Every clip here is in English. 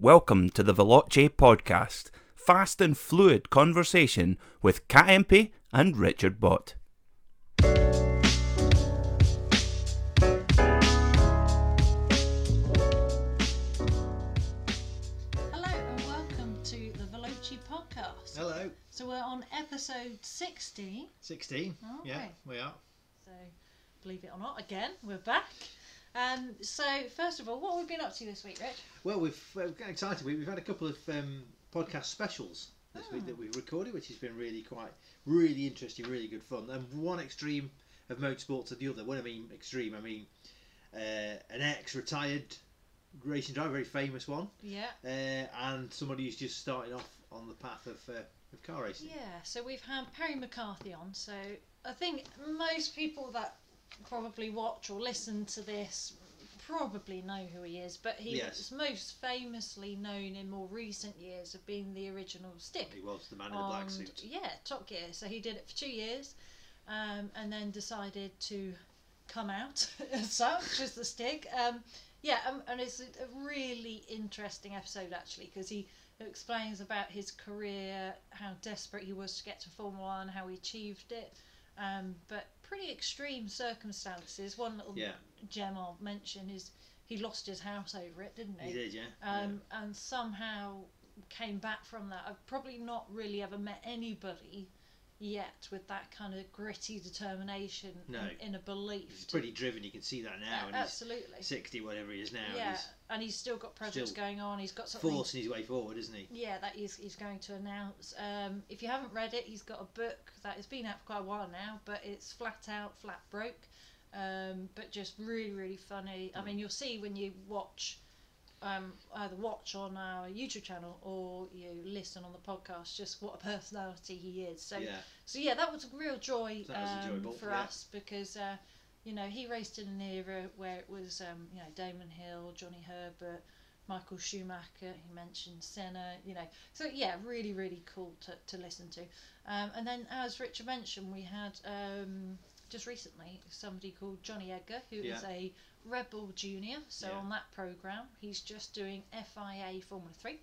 Welcome to the Veloce podcast, fast and fluid conversation with Kat Impey and Richard Bott. Hello and welcome to the Veloce podcast. Hello. So we're on episode 60. 16. Oh, yeah, we are. So believe it or not, again, we're back. Um, so first of all, what have we been up to this week, Rich? Well, we've uh, we're getting excited. We, we've had a couple of um, podcast specials this week Oh. that we've recorded, which has been really quite, really interesting, really good fun. And one extreme of motorsport to the other. When I mean extreme, I mean uh, an ex-retired racing driver, very famous one, Yeah. uh, and somebody who's just starting off on the path of, uh, of car racing. Yeah, so we've had Perry McCarthy on. So I think most people that probably watch or listen to this probably know who he is, but he Yes. was most famously known in more recent years of being the original Stig. He was the man in the black suit. Yeah, Top Gear. So he did it for two years, um, and then decided to come out as such as the Stig. Um, yeah, um, and it's a a really interesting episode actually because he explains about his career, how desperate he was to get to Formula One, how he achieved it, um, but pretty extreme circumstances. One little Yeah, gem I'll mention is he lost his house over it, didn't he He did, yeah. um, and somehow came back from that. I've probably not really ever met anybody yet with that kind of gritty determination No. in, in a belief. He's pretty driven. You can see that now. And he's absolutely. 60, whatever he is now. yeah, and he's still got projects still going on. He's got something. forcing his way forward, isn't he? Yeah, that he's, he's going to announce. Um, if you haven't read it, he's got a book that has been out for quite a while now, but it's flat out, flat broke, um, but just really, really funny. I mean, you'll see when you watch, um, either watch on our YouTube channel or you listen on the podcast, just what a personality he is. So, yeah. so yeah, that was a real joy um, for yeah. us because, uh, you know, he raced in an era where it was, um, you know, Damon Hill, Johnny Herbert, Michael Schumacher. He mentioned Senna. You know, so yeah, really, really cool to, to listen to. Um, and then, as Richard mentioned, we had um, just recently somebody called Johnny Edgar, who is Yeah. a Red Bull Junior. So Yeah. on that program, he's just doing FIA Formula Three.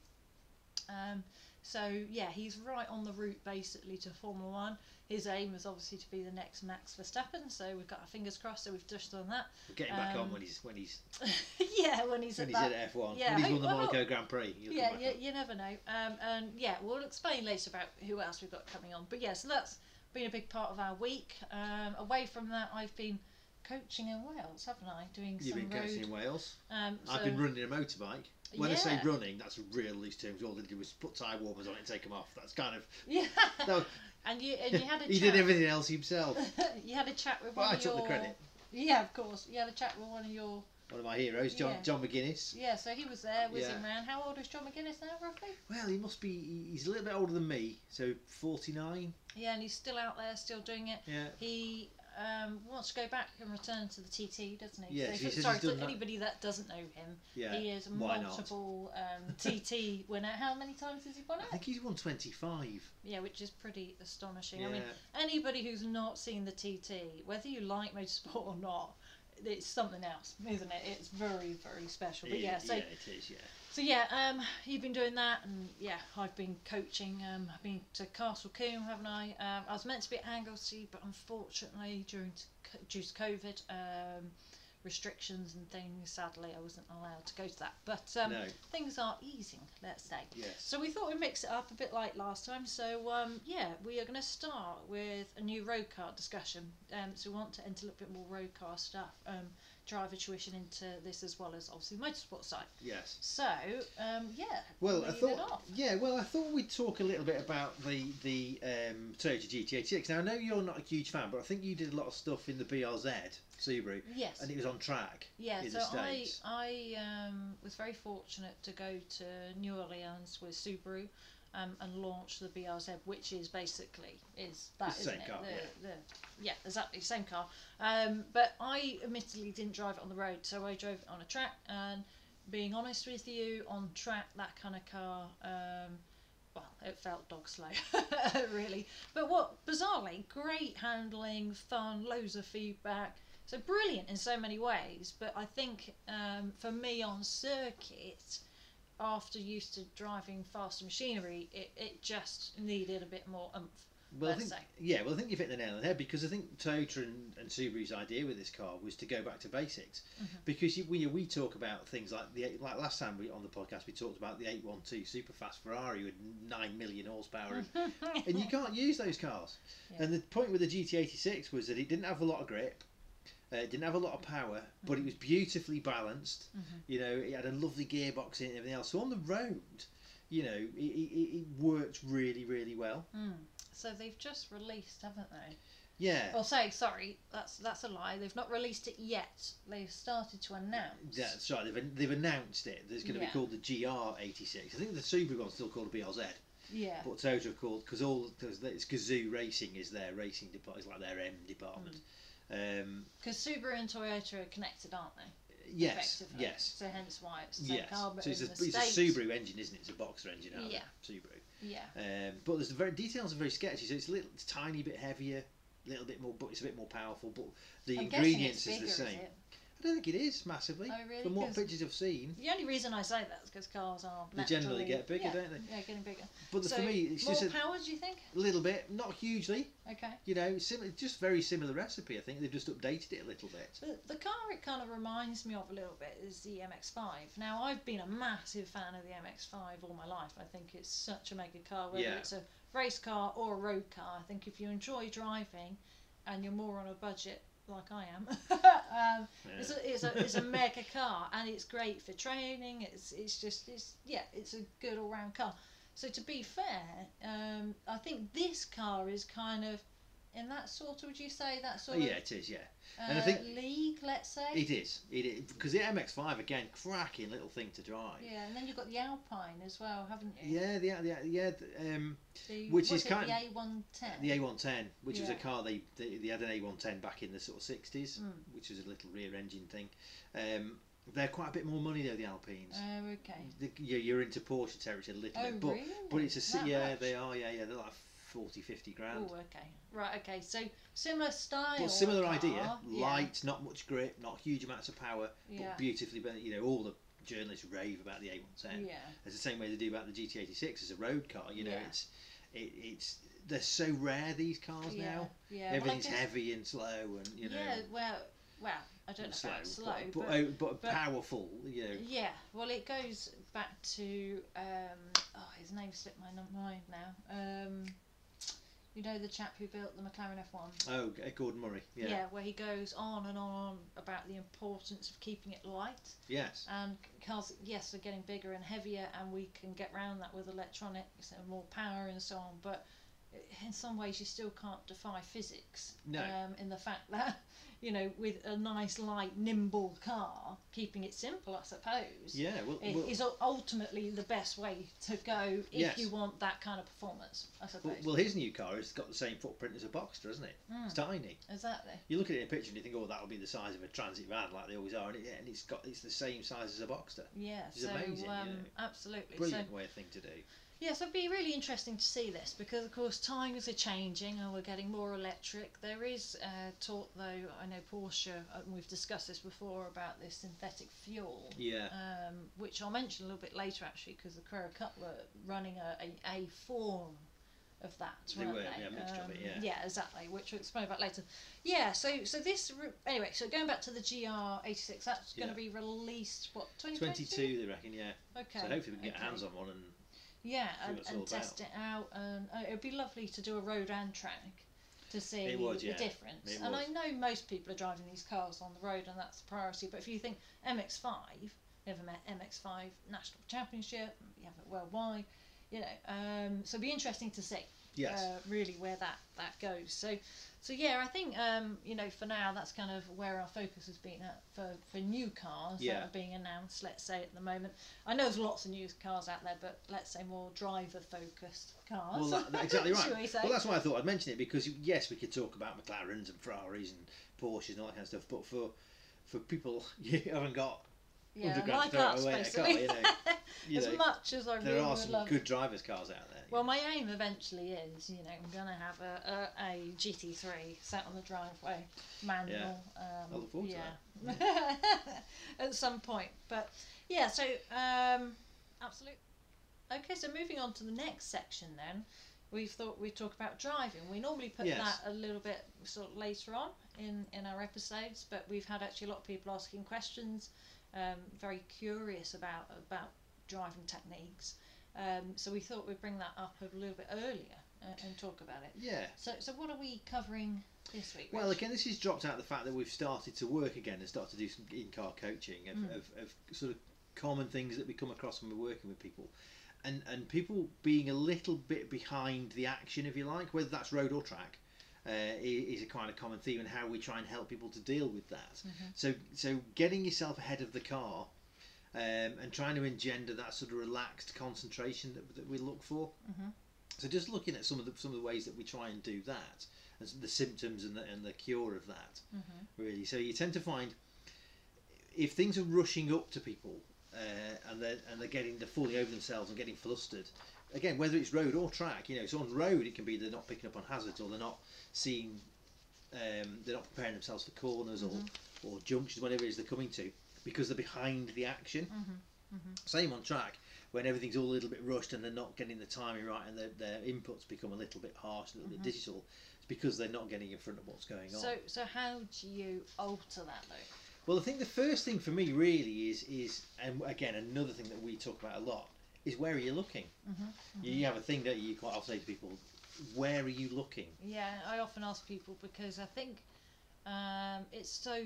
Um, so yeah, he's right on the route basically to Formula One. His aim is obviously to be the next Max Verstappen. So we've got our fingers crossed. So we've just done that. We'll get him back Um, on when he's when he's yeah, when he's when at he's that. at F1. yeah, when he's won the well, Monaco Grand Prix. Yeah, you, you never know. Um, and yeah, we'll explain later about who else we've got coming on. But yeah, so that's been a big part of our week. Um, away from that, I've been coaching in Wales, haven't I? Doing You've been coaching in Wales. Um, I've been running a motorbike. When I say running, that's a real loose term. 'cause All they do is put tyre warmers on it and take them off. That's kind of. Yeah. And you and you had a he chat. did everything else himself. you had a chat with But one I of took your. the credit. Yeah, of course. You had a chat with one of your. One of my heroes, John Yeah. John McGuinness. Yeah, so he was there, whizzing Yeah. around. How old is John McGuinness now, roughly? Well, he must be. He's a little bit older than me, so 49. Yeah, and he's still out there, still doing it. Yeah. He um, wants to go back and return to the TT, doesn't he? Yes, so he says sorry, he's done for that. anybody that doesn't know him, Yeah. he is a why not? multiple um, TT winner. How many times has he won it? I it? think he's won 25. Yeah, which is pretty astonishing. Yeah. I mean, anybody who's not seen the TT, whether you like motorsport or not, it's something else, isn't it? It's very, very special. But yeah, so yeah, it is. Yeah. So yeah, um, you've been doing that, and yeah, I've been coaching. Um, I've been to Castle Combe, haven't I? Um, I was meant to be at Anglesey, but unfortunately, during due to COVID um, restrictions and things, sadly, I wasn't allowed to go to that. But um, no. things are easing, let's say. Yes. So we thought we'd mix it up a bit like last time. So um, yeah, we are going to start with a new road car discussion. Um, so we want to enter a little bit more road car stuff. Driver tuition into this as well as obviously motorsport side. Yes. So, um, yeah. Well, I thought, yeah, well, I thought we'd talk a little bit about the the um, Toyota GT86. Now, I know you're not a huge fan, but I think you did a lot of stuff in the BRZ Subaru, Yes. and it was on track. Yeah, in so the I I um, was very fortunate to go to New Orleans with Subaru. Um, and launch the BRZ, which is basically is that the isn't same it? car, the, yeah. the, yeah, exactly same car. Um, but I admittedly didn't drive it on the road, so I drove it on a track. And being honest with you, on track, that kind of car, um, well, it felt dog slow, really. But what bizarrely, great handling, fun, loads of feedback. So brilliant in so many ways. But I think um, for me on circuit, after used to driving faster machinery, it, it just needed a bit more oomph. Well, I think, say. yeah, well, I think you've hit the nail on the head because I think Toyota and, and Subaru's idea with this car was to go back to basics. Mm-hmm. Because you, we we talk about things like the like last time we on the podcast we talked about the 812 superfast Ferrari with nine million horsepower, and, and you can't use those cars. Yeah. And the point with the GT86 was that it didn't have a lot of grip. Uh, it didn't have a lot of power, but it Mm-hmm. was beautifully balanced. You know, it had a lovely gearbox in it and everything else. So on the road, you know, it, it, it worked really, really well. Mm. So they've just released, haven't they? Yeah. Well, say sorry, that's that's a lie. They've not released it yet. They've started to announce. That's right. They've, they've announced it. There's going to Yeah. be called the GR86. I think the Subaru one's still called a BRZ, Yeah. but Toyota have called because all because it's Gazoo Racing is their racing department, it's like their M department. Mm. Um, Because Subaru and Toyota are connected, aren't they? yes, yes, So hence why it's the same yes. car, but So it's a, it's a Subaru engine, isn't it? It's a Boxer engine out Yeah. Subaru. Yeah. Um, but there's the very details are very sketchy. So it's a little, it's tiny bit heavier, a little bit more, but it's a bit more powerful. But the I'm ingredients is the is same. it? I don't think it is massively. Oh, really? From what 'Cause- pictures I've seen, The only reason I say that is because cars are They generally naturally- get bigger, yeah, don't they? Yeah, getting bigger. but the, so for me, it's more just a power, do you think? A little bit, not hugely. Okay. You know, similar, just very similar recipe. I think they've just updated it a little bit. The, the car it kind of reminds me of a little bit is the MX-5. Now I've been a massive fan of the MX-5 all my life. I think it's such a mega car, whether Yeah. it's a race car or a road car. I think if you enjoy driving, and you're more on a budget like I am, um, it's, a, it's, a, it's a mega car, and it's great for training. It's it's just it's yeah, it's a good all round car. So to be fair, um, I think this car is kind of in that sort of would you say that sort of yeah, it is. Yeah, uh, and I think- league, let's say. it is. It is because the MX-5 again, cracking little thing to drive. Yeah, and then you've got the Alpine as well, haven't you? Yeah, the yeah, yeah, the, um, The, which is kind- the A110. the A110, which was a car they, they they had an A110 back in the sort of 60s, Mm. which was a little rear engine thing. Um, they're quite a bit more money though, the Alpines. Oh, okay. The, you're, you're into Porsche territory a little Oh, bit, but really? but it's a That yeah much? they are yeah yeah they're like 40, 50 grand. Oh, okay. Right, okay. So similar style. But similar car, idea, yeah. light, not much grip, not huge amounts of power, Yeah. but beautifully. But you know, all the journalists rave about the A110. Yeah. It's the same way they do about the GT86 as a road car. You know, Yeah. it's it, it's they're so rare these cars Yeah. now. Yeah. well, Everything's guess- heavy and slow, and you know, Yeah. Well, well, I don't know slow, about slow, but, but, oh, but, but- powerful. You know, yeah. Well, it goes back to um, oh, his name slipped my mind now. Um, you know the chap who built the McLaren F1. oh, Gordon Murray. Yeah. Yeah, where he goes on and on about the importance of keeping it light. Yes. And cars, yes, are getting bigger and heavier, and we can get around that with electronics and more power and so on. But in some ways, you still can't defy physics. No. Um, in the fact that, you know, with a nice, light, nimble car, keeping it simple, I suppose, Yeah. Well, i- well, is ultimately the best way to go if Yes. you want that kind of performance, I suppose. well, well, his new car has got the same footprint as a Boxster, hasn't it? Mm. It's tiny. exactly. You look at it in a picture and you think, oh, that'll be the size of a transit van, like they always are, and, it, and it's got it's the same size as a Boxster. Yeah. It's so amazing, you um, know. absolutely. Brilliant So way of thing to do. Yes, it'd be really interesting to see this because, of course, times are changing and we're getting more electric. There is uh, talk, though, I know Porsche, uh, and we've discussed this before about this synthetic fuel, Yeah. um, which I'll mention a little bit later actually because the Carrera Cup were running a, a, a form of that. They were, they? yeah, a mixture of it, Um, yeah. Yeah, exactly, which we'll explain about later. Yeah, so so this, anyway, so going back to the GR86, that's going to be released, what, 2022? 22, they reckon, yeah. Okay. So hopefully we can get okay. hands on one and Yeah, and, and test it out, and uh, it'd be lovely to do a road and track to see would, the yeah. difference. It and I know most people are driving these cars on the road, and that's the priority. But if you think MX5, never met MX5 national championship, you have it worldwide, you know. Um, so it'd be interesting to see yes. uh, really where that that goes. So, so yeah, I think um, you know for now that's kind of where our focus has been at for, for new cars Yeah. that are being announced. Let's say at the moment, I know there's lots of new cars out there, but let's say more driver focused cars. Well, that, that- exactly right. We? Well, that's why I thought I'd mention it because yes, we could talk about McLarens and Ferraris and Porsches and all that kind of stuff, but for for people you haven't got yeah, like us away a car, basically. you know, you as know, much as I there really are some love. good drivers' cars out there. Well, my aim eventually is, you know, I'm gonna have a, a, a GT3 sat on the driveway, manual. Um, I look forward to yeah. At some point, but yeah. So um, Absolutely. Okay, so moving on to the next section then, we thought we'd talk about driving. We normally put Yes. that a little bit sort of later on in, in our episodes, but we've had actually a lot of people asking questions, um, very curious about about driving techniques. Um, so we thought we'd bring that up a little bit earlier uh, and talk about it. Yeah. So, so what are we covering this week? Well, again, this is dropped out the fact that we've started to work again and start to do some in-car coaching of, Mm. of, of sort of common things that we come across when we're working with people, and and people being a little bit behind the action, if you like, whether that's road or track. Uh, is a kind of common theme and how we try and help people to deal with that. Mhm. So so getting yourself ahead of the car um, and trying to engender that sort of relaxed concentration that, that we look for. Mhm. So just looking at some of the some of the ways that we try and do that, and the symptoms and the, and the cure of that, Mhm. really. So you tend to find if things are rushing up to people uh, and they're and they're getting they're falling over themselves and getting flustered. Again, whether it's road or track, you know, so on road it can be they're not picking up on hazards or they're not seeing, um, they're not preparing themselves for corners or, or junctions, whatever it is they're coming to, because they're behind the action. Mhm. Mhm. Same on track, when everything's all a little bit rushed and they're not getting the timing right and their, their inputs become a little bit harsh, a little bit digital. It's because they're not getting in front of what's going on. So, so how do you alter that though? Well, I think the first thing for me really is is and again another thing that we talk about a lot is where are you looking? You, you have a thing that you quite often say to people, where are you looking? Yeah, I often ask people because I think um, it's so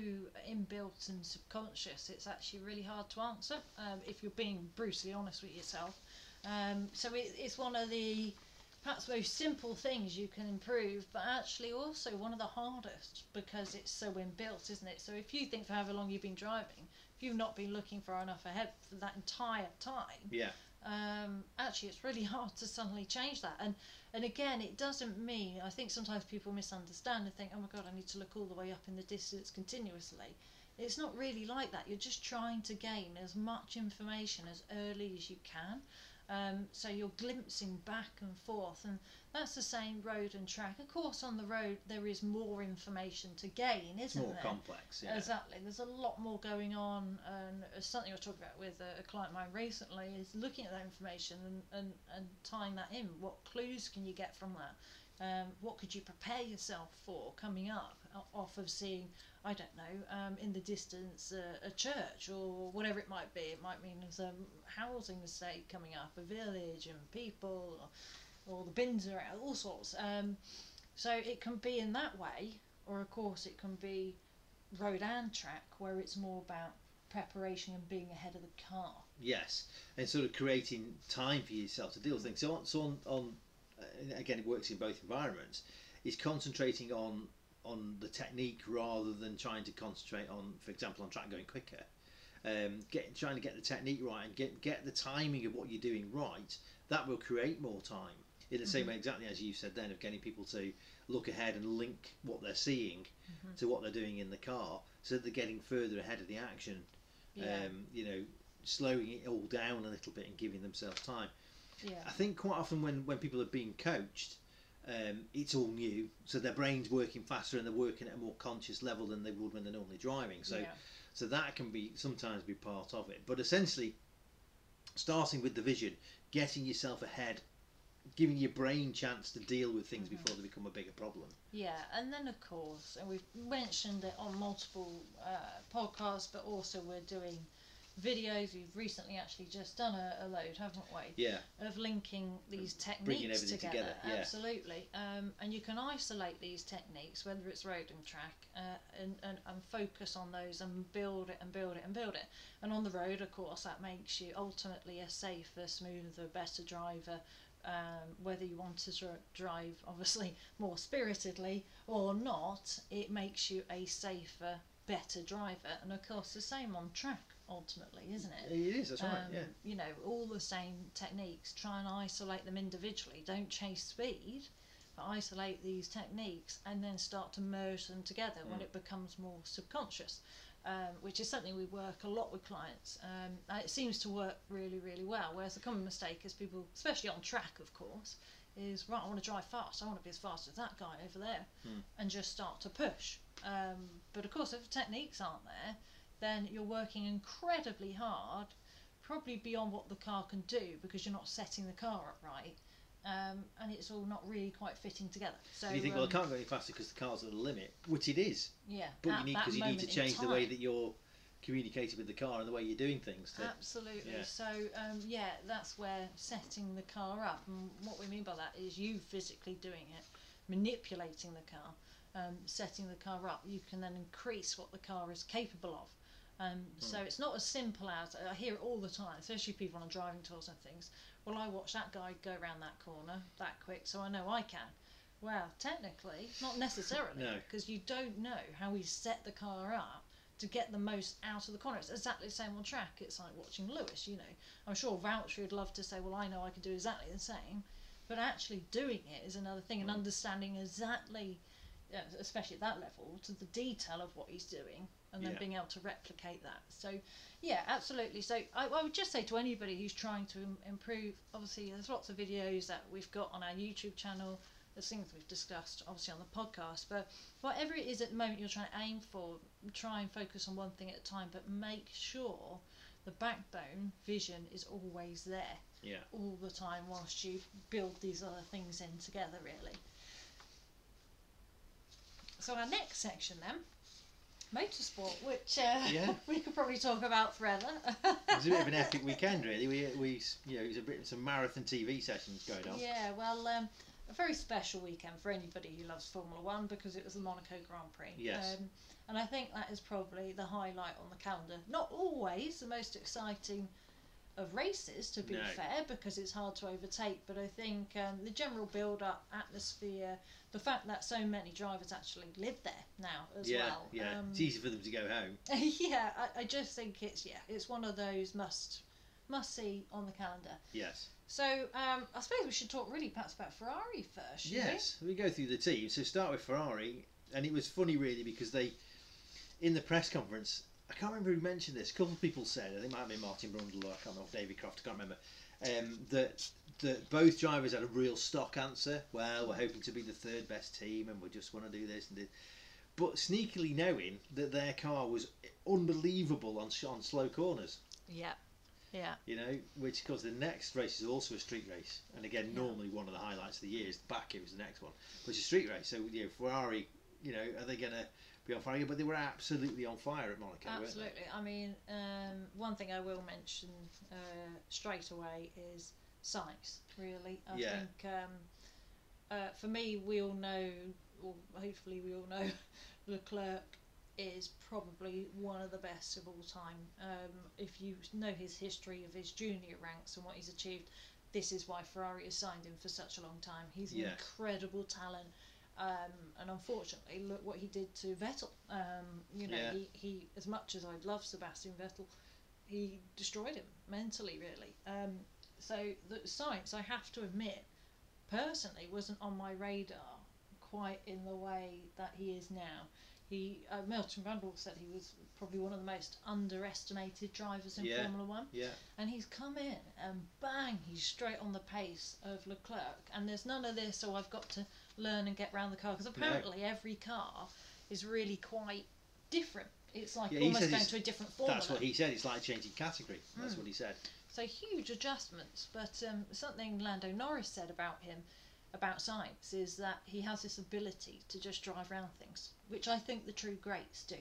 inbuilt and subconscious. It's actually really hard to answer um, if you're being brutally honest with yourself. Um, so it, it's one of the perhaps most simple things you can improve, but actually also one of the hardest because it's so inbuilt, isn't it? So if you think for however long you've been driving, if you've not been looking far enough ahead for that entire time, Yeah, um, actually it's really hard to suddenly change that. And and again it doesn't mean i think sometimes people misunderstand and think oh my god i need to look all the way up in the distance continuously. It's not really like that. You're just trying to gain as much information as early as you can um, so you're glimpsing back and forth and that's the same road and track of course on the road there is more information to gain isn't it? more there complex. Yeah. Exactly. There's a lot more going on, and something I was talking about with a, a client of mine recently is looking at that information and, and, and tying that in. What clues can you get from that? Um, what could you prepare yourself for coming up off of seeing, I don't know, um, in the distance uh, a church or whatever it might be. It might mean a housing estate coming up, a village and people, or, or the bins are out, all sorts. Um, so it can be in that way, or of course it can be road and track where it's more about preparation and being ahead of the car. Yes, and sort of creating time for yourself to deal with things. So on, so on, on uh, again, it works in both environments. Is concentrating on on the technique rather than trying to concentrate on, for example, on track going quicker. Um, get trying to get the technique right and get get the timing of what you're doing right. That will create more time. In the same way, exactly as you said then, of getting people to look ahead and link what they're seeing to what they're doing in the car, so that they're getting further ahead of the action Yeah. um, you know, slowing it all down a little bit and giving themselves time. yeah. I think quite often when, when people are being coached, um, it's all new, so their brain's working faster and they're working at a more conscious level than they would when they're normally driving. So, yeah. so that can be sometimes be part of it. But essentially, starting with the vision, getting yourself ahead, giving your brain chance to deal with things before they become a bigger problem. Yeah, and then of course, and we've mentioned it on multiple uh, podcasts, but also we're doing videos. We've recently actually just done a, a load, haven't we? Yeah, Of linking these techniques together. together, yeah. Absolutely. Um, and you can isolate these techniques, whether it's road and track, uh, and, and, and focus on those and build it and build it and build it. And on the road, of course, that makes you ultimately a safer, smoother, better driver. Um, whether you want to dr- drive, obviously, more spiritedly or not, it makes you a safer, better driver. And of course, the same on track, ultimately, isn't it? it is. That's right. Um, Yeah. You know, all the same techniques. Try and isolate them individually. Don't chase speed, but isolate these techniques and then start to merge them together when Mm. it becomes more subconscious. Um, which is something we work a lot with clients. Um, it seems to work really, really well. Whereas the common mistake is people, especially on track, of course, is right. I want to drive fast. I want to be as fast as that guy over there, Mm. and just start to push. Um, but of course, if the techniques aren't there, then you're working incredibly hard probably beyond what the car can do because you're not setting the car up right, um, and it's all not really quite fitting together. So And you think, well, um, it can't go any faster because the car's at the limit, which it is. yeah, But you need because you need to change the way that you're communicating with the car and the way you're doing things. To, Absolutely. yeah. So um, yeah, that's where setting the car up, and what we mean by that is you physically doing it, manipulating the car, um, setting the car up. You can then increase what the car is capable of. Um, So Hmm. it's not as simple as I hear it all the time, especially people on driving tours and things. Well, I watched that guy go around that corner that quick, so I know I can. Well, technically, not necessarily, No. because you don't know how he set the car up to get the most out of the corner. It's exactly the same on track. It's like watching Lewis, you know. I'm sure Voucher would love to say, well, I know I could do exactly the same, but actually doing it is another thing, and Mm. understanding exactly, especially at that level, to the detail of what he's doing, and then Yeah. being able to replicate that. So, yeah, absolutely. So, I, I would just say to anybody who's trying to im- improve, obviously, there's lots of videos that we've got on our YouTube channel. There's things we've discussed, obviously, on the podcast. But whatever it is at the moment you're trying to aim for, try and focus on one thing at a time, but make sure the backbone vision is always there yeah. all the time whilst you build these other things in together, really. So, our next section then motorsport, which uh, Yeah. we could probably talk about forever. It was a bit of an epic weekend, really. We, we you know, it was a bit some marathon TV sessions going on. Yeah, well, um, a very special weekend for anybody who loves Formula One because it was the Monaco Grand Prix. Yes. Um, and I think that is probably the highlight on the calendar. Not always the most exciting of races, to be No. fair, because it's hard to overtake. But I think um, the general build-up, atmosphere, the fact that so many drivers actually live there now as yeah, well. yeah. Um, it's easy for them to go home. yeah, I, I just think it's yeah, it's one of those must must see on the calendar. Yes. So um, I suppose we should talk really perhaps about Ferrari first. shouldn't we? Yes, we go through the team. So start with Ferrari, and it was funny really because they, in the press conference, I can't remember who mentioned this. A couple of people said, I think it might have been Martin Brundle or I can't remember, David Croft, I can't remember, um, that that both drivers had a real stock answer. Well, we're hoping to be the third best team, and we just want to do this and do. But sneakily knowing that their car was unbelievable on on slow corners. Yeah, yeah, you know, which because the next race is also a street race, and again, Yeah. normally one of the highlights of the year is back. It was the next one, but it's a street race. So you know, Ferrari, you know, are they going to be on fire? But they were absolutely on fire at Monaco. absolutely. I mean, um, one thing I will mention uh, straight away is Sainz. Really, I Yeah. think um, uh, for me, we all know, or hopefully we all know, Leclerc is probably one of the best of all time. Um, if you know his history of his junior ranks and what he's achieved, this is why Ferrari has signed him for such a long time. He's an incredible talent. Um, and unfortunately, look what he did to Vettel. Um, you know, Yeah. he, he, as much as I'd love Sebastian Vettel, he destroyed him mentally, really. Um, so the Sainz, I have to admit, personally, wasn't on my radar quite in the way that he is now. He, uh, Martin Brundle said he was probably one of the most underestimated drivers in Yeah. Formula One Yeah, and he's come in and bang, he's straight on the pace of Leclerc. And there's none of this, so I've got to learn and get round the car because apparently every car is really quite different. It's like Yeah, he almost says going it's- to a different formula. that's what he said. It's like changing category. That's Mm. what he said. So huge adjustments. But um, something Lando Norris said about him, about Sainz, is that he has this ability to just drive around things, which I think the true greats do.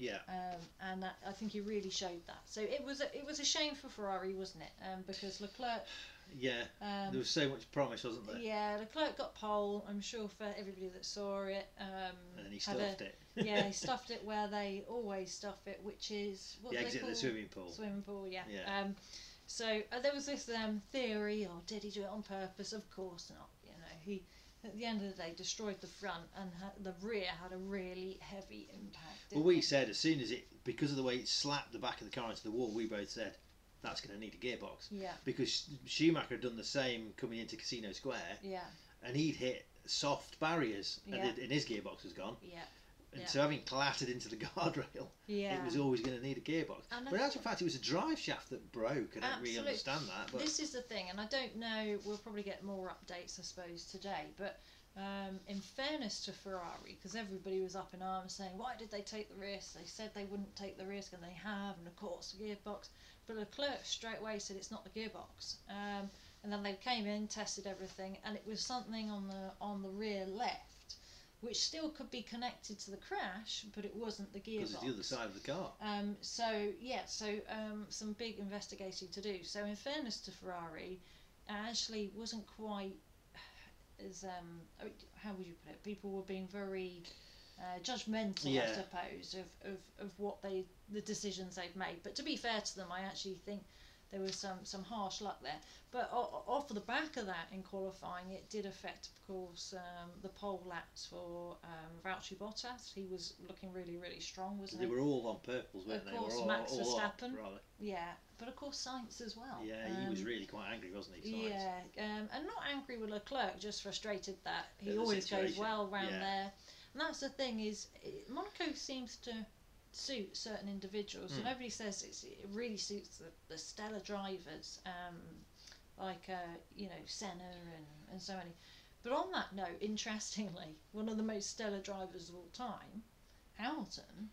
Yeah, Um, and that, I think he really showed that. So it was a, it was a shame for Ferrari, wasn't it? Um, because Leclerc. Yeah. Um, there was so much promise, wasn't there? Yeah, the Leclerc got pole. I'm sure for everybody that saw it. Um, And then he stuffed a, it. yeah, he stuffed it where they always stuff it, which is what the they exit call of the swimming pool. swimming pool. Yeah. Yeah. Um, so uh, there was this um, theory, or did he do it on purpose? Of course not. You know, he at the end of the day destroyed the front, and ha- the rear had a really heavy impact. Well, we it? said as soon as it, because of the way it slapped the back of the car into the wall, we both said that's going to need a gearbox Yeah. because Schumacher had done the same coming into Casino Square, Yeah. and he'd hit soft barriers, Yeah. and, it- and his gearbox was gone. Yeah. And Yeah. so having clattered into the guardrail, Yeah. it was always going to need a gearbox. And but in actual fact, it was a drive shaft that broke. I don't really understand that. But This is the thing, and I don't know. We'll probably get more updates, I suppose, today. But Um, in fairness to Ferrari, because everybody was up in arms saying, why did they take the risk? They said they wouldn't take the risk, and they have, and of course the gearbox. But Leclerc straight away said it's not the gearbox. Um, and then they came in, tested everything, and it was something on the on the rear left, which still could be connected to the crash, but it wasn't the Because gearbox. it's the other side of the car. Um, so yeah, so um, some big investigating to do. So in fairness to Ferrari, actually wasn't quite as um, uh, how would you put it? People were being very uh, judgmental, I suppose, of, of, of what they the decisions they've made. But to be fair to them, I actually think there was some, some harsh luck there. But o- off the back of that, in qualifying, it did affect, of course, um, the pole laps for um, Valtteri Bottas. He was looking really, really strong, wasn't They he? They were all on purples, weren't Of they? course, were all, Max all Verstappen. Yeah, but of course Sainz as well. Yeah, he was Um, really quite angry, wasn't he? Sainz? Yeah, um, and not angry with Leclerc, just frustrated that he always goes well round yeah. there. And that's the thing is, Monaco seems to suit certain individuals. So Mm. nobody says it's, it really suits the, the stellar drivers, um, like uh, you know Senna and, and so many. But on that note, interestingly, one of the most stellar drivers of all time, Hamilton,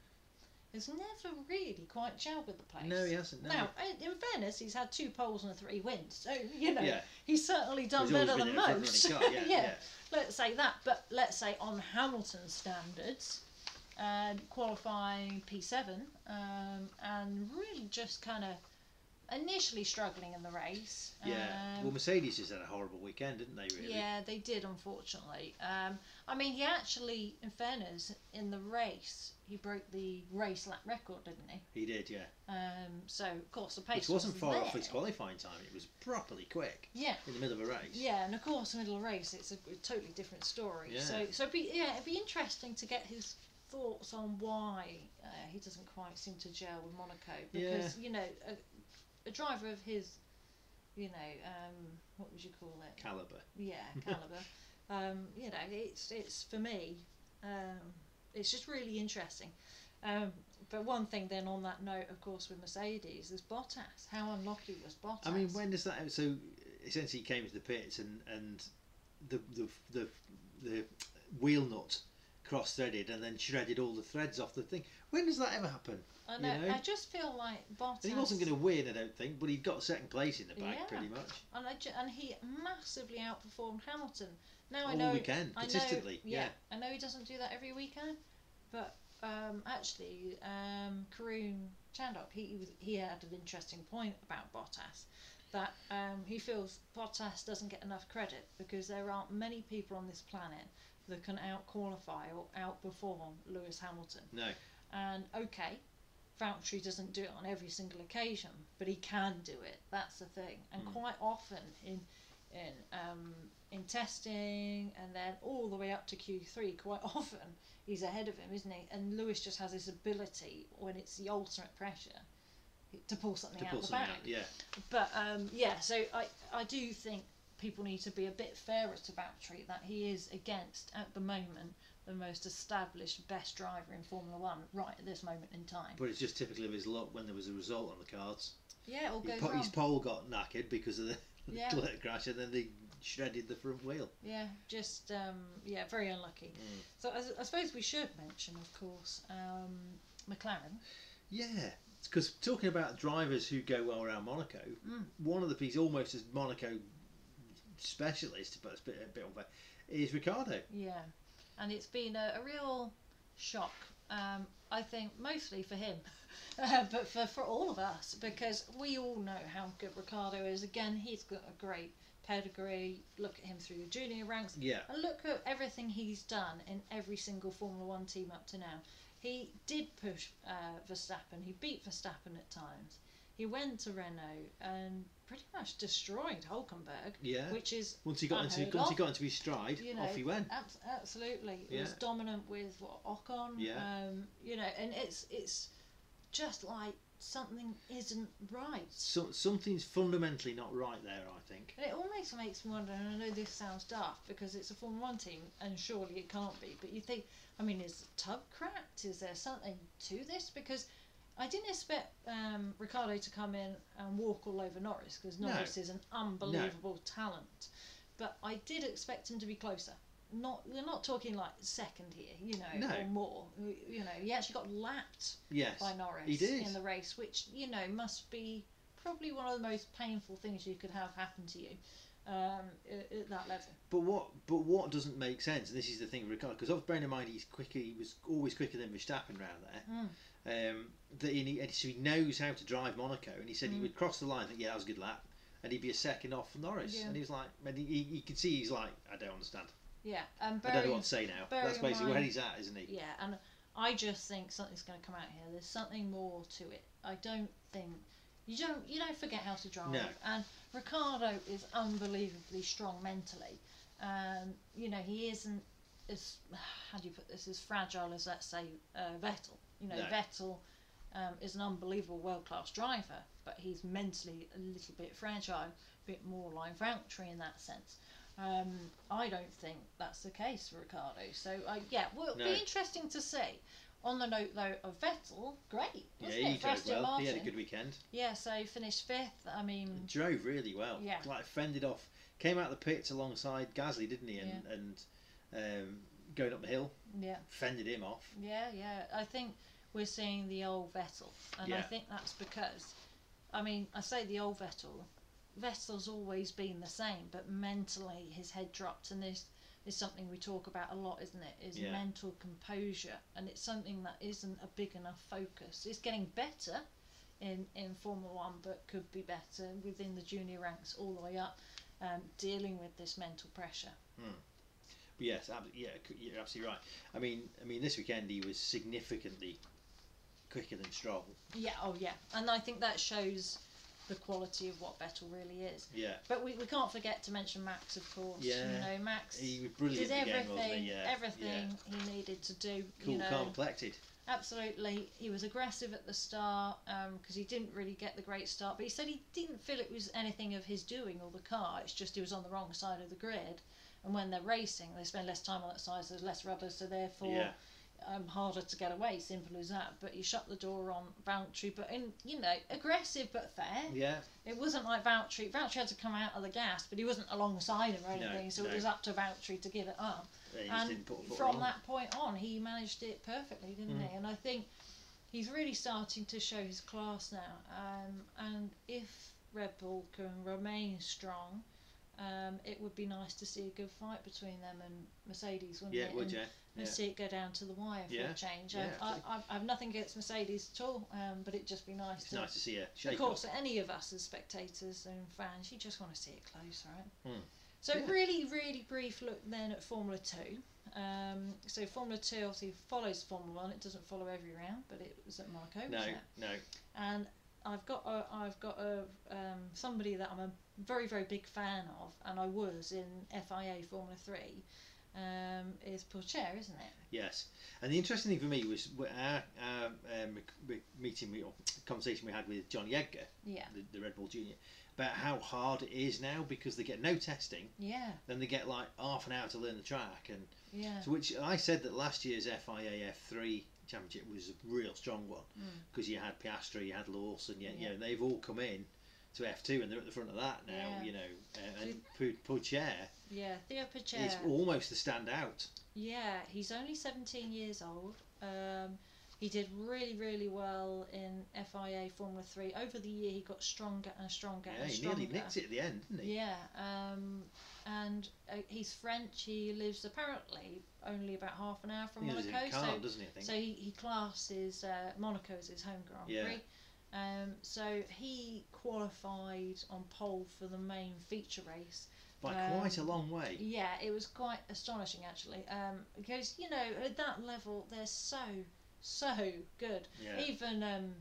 has never really quite gelled with the place. No, he hasn't. No. Now, in fairness, he's had two poles and three wins, so you know yeah, he's certainly done he's better than in a front-running most. car, Yeah, Yeah, yeah. let's say that. But let's say on Hamilton standards, uh, qualifying P7, um, and really just kind of initially struggling in the race. Yeah. Um, well, Mercedes just had a horrible weekend, didn't they? Really. yeah, they did, unfortunately. Um, I mean, he actually, in fairness, in the race, he broke the race lap record, didn't he? He did. Yeah. Um, so, of course, the pace Which wasn't was far there. off his qualifying time. It was properly quick Yeah, in the middle of a race. yeah, and of course, in the middle of a race, it's a, a totally different story. Yeah. So, so it'd be, yeah, it'd be interesting to get his thoughts on why uh, he doesn't quite seem to gel with Monaco because you know a, a driver of his, you know, um, what would you call it? Caliber. yeah, caliber. um, you know, it's it's for me, um, it's just really interesting. Um, but one thing then on that note, of course, with Mercedes is Bottas. How unlucky was Bottas? I mean, when does that? So essentially, he came to the pits and and the the the, the wheel nut cross threaded and then shredded all the threads off the thing. When does that ever happen? I you know, know? I just feel like Bottas. And he wasn't going to win, I don't think, but he got second place in the bag Yeah. pretty much. and, I ju- and he massively outperformed Hamilton. Now I All know weekend, I know, yeah, yeah. I know he doesn't do that every weekend, but um, actually, um, Karun Chandhok, he he he had an interesting point about Bottas, that um, he feels Bottas doesn't get enough credit because there aren't many people on this planet that can out qualify or outperform Lewis Hamilton. No, And okay, Valtteri doesn't do it on every single occasion, but he can do it. That's the thing. And Mm. quite often in in um, in testing and then all the way up to Q three, quite often he's ahead of him, isn't he? And Lewis just has this ability when it's the ultimate pressure to pull something to out pull the something bag. out. Yeah, But um, yeah, so I, I do think people need to be a bit fairer to Valtteri that he is against at the moment the most established best driver in Formula One right at this moment in time. but it's just typical of his luck when there was a result on the cards. Yeah, all goes po- wrong. his pole got knackered because of the Yeah. Crash, and then they shredded the front wheel. Yeah, just um, yeah, very unlucky. Mm. So I, I suppose we should mention, of course, um, McLaren. Yeah, because talking about drivers who go well around Monaco, Mm. one of the pieces almost as Monaco specialist, but it's a bit, a bit unfair, is Ricciardo. Yeah, and it's been a, a real shock. Um, I think mostly for him, uh, but for, for all of us because we all know how good Ricciardo is. Again, he's got a great pedigree. Look at him through the junior ranks. Yeah, And look at everything he's done in every single Formula One team up to now. He did push uh, Verstappen. He beat Verstappen at times. He went to Renault and pretty much destroyed Hulkenberg, yeah. which is Once he got into once he got into his stride, You know, off he went. Abs- absolutely, it was dominant with what Ocon. Yeah. Um, you know, and it's it's just like something isn't right. So, something's fundamentally not right there, I think. And it almost makes me wonder, and I know this sounds daft because it's a Formula One team, and surely it can't be. But you think, I mean, is the tub cracked? Is there something to this? Because I didn't expect um, Ricciardo to come in and walk all over Norris because No. Norris is an unbelievable talent. But I did expect him to be closer. not we're not talking like second here, you know, No. or more. You know, he actually got lapped Yes. by Norris he did. in the race, which you know must be probably one of the most painful things you could have happen to you um, at, at that level. But what? But what doesn't make sense? And this is the thing with Ricciardo, because bearing in mind he's quicker. He was always quicker than Verstappen round there. Um, that he, and so he knows how to drive Monaco, and he said he Mm. would cross the line. Think, yeah, that was a good lap, and he'd be a second off from Norris. Yeah. And he was like, and he, he, you could see he's like, I don't understand. Yeah, and I don't know what to say now. That's basically where he's at, isn't he? yeah, and I just think something's going to come out here. There's something more to it. I don't think you don't you don't forget how to drive. No. And Ricciardo is unbelievably strong mentally. Um, you know he isn't as how do you put this as fragile as let's say uh, Vettel. You know No. Vettel um, is an unbelievable world class driver, but he's mentally a little bit fragile, a bit more like Valtteri in that sense. Um, I don't think that's the case for Ricciardo. So uh, yeah, well, it'll No. be interesting to see. On the note though of Vettel, great, Yeah, wasn't he it? drove Aston well. He had a good weekend. Yeah, so he finished fifth. I mean, Drove really well. Yeah. Like fended off. Came out of the pits alongside Gasly, didn't he? And and um, going up the hill, yeah, fended him off. yeah, yeah. I think we're seeing the old Vettel, and I think that's because, I mean, I say the old Vettel. Vettel's always been the same, but mentally his head dropped, and this is something we talk about a lot, isn't it? Is Yeah. mental composure, and it's something that isn't a big enough focus. It's getting better in in Formula One, but could be better within the junior ranks all the way up, um, dealing with this mental pressure. But yes, ab- yeah, you're absolutely right. I mean, I mean, this weekend he was significantly quicker than Stroll. Yeah, oh yeah, and I think that shows the quality of what Vettel really is. Yeah, But we, we can't forget to mention Max, of course. Yeah. You know, Max he was brilliant did everything, he? Yeah, everything he needed to do. Cool, you know, calm, collected. absolutely. He was aggressive at the start um, because he didn't really get the great start. But he said he didn't feel it was anything of his doing or the car. It's just he was on the wrong side of the grid. And when they're racing, they spend less time on that side, so there's less rubber, so therefore Yeah, um, harder to get away. Simple as that. But you shut the door on Valtteri, but in you know aggressive but fair. yeah, It wasn't like Valtteri. Valtteri had to come out of the gas, but he wasn't alongside him or No, anything. so no. it was up to Valtteri to give it up. just and didn't put a foot from that point on, he managed it perfectly, didn't Mm. he? And I think he's really starting to show his class now. Um, and if Red Bull can remain strong. Um, it would be nice to see a good fight between them and Mercedes, wouldn't Yeah, it? would and, you? and Yeah. see it go down to the wire for Yeah, a change. yeah, Um, I, I, I have nothing against Mercedes at all, um, but it'd just be nice It's to. nice to see shake of course, up. any of us as spectators and fans, you just want to see it close, right? Hmm. So, Yeah. really, really brief look then at Formula 2. Um, so, Formula 2 obviously follows Formula 1. It doesn't follow every round, but it was at Monaco. No, no. and I've got a, I've got a um, somebody that I'm a very very big fan of, and I was in FIA Formula Three. Um, is Pourchaire, isn't it? Yes, and the interesting thing for me was our, our um, meeting, we, or conversation we had with Johnny Edgar, Yeah, the, the Red Bull Junior, about how hard it is now because they get no testing, yeah, then they get like half an hour to learn the track, and yeah, so which I said that last year's FIA F3 championship was a real strong one Mm. because you had Piastri, you had Lawson, you, you Yeah. know they've all come in to F2 and they're at the front of that now, Yeah. you know, uh, and yeah. Theo is Pourchaire. almost the standout. Yeah, he's only 17 years old. Um, he did really, really well in FIA Formula 3. Over the year, he got stronger and stronger Yeah, and he stronger. nearly nicked it at the end, didn't he? Yeah, um, and uh, he's French. He lives apparently only about half an hour from He lives Monaco. in so doesn't he? I think. so he, he classes uh, Monaco as his home Grand Yeah. Prix. Um, so he qualified on pole for the main feature race. By um, quite a long way. Yeah, it was quite astonishing actually. Um, because you know at that level they're so so good. Yeah. Even um,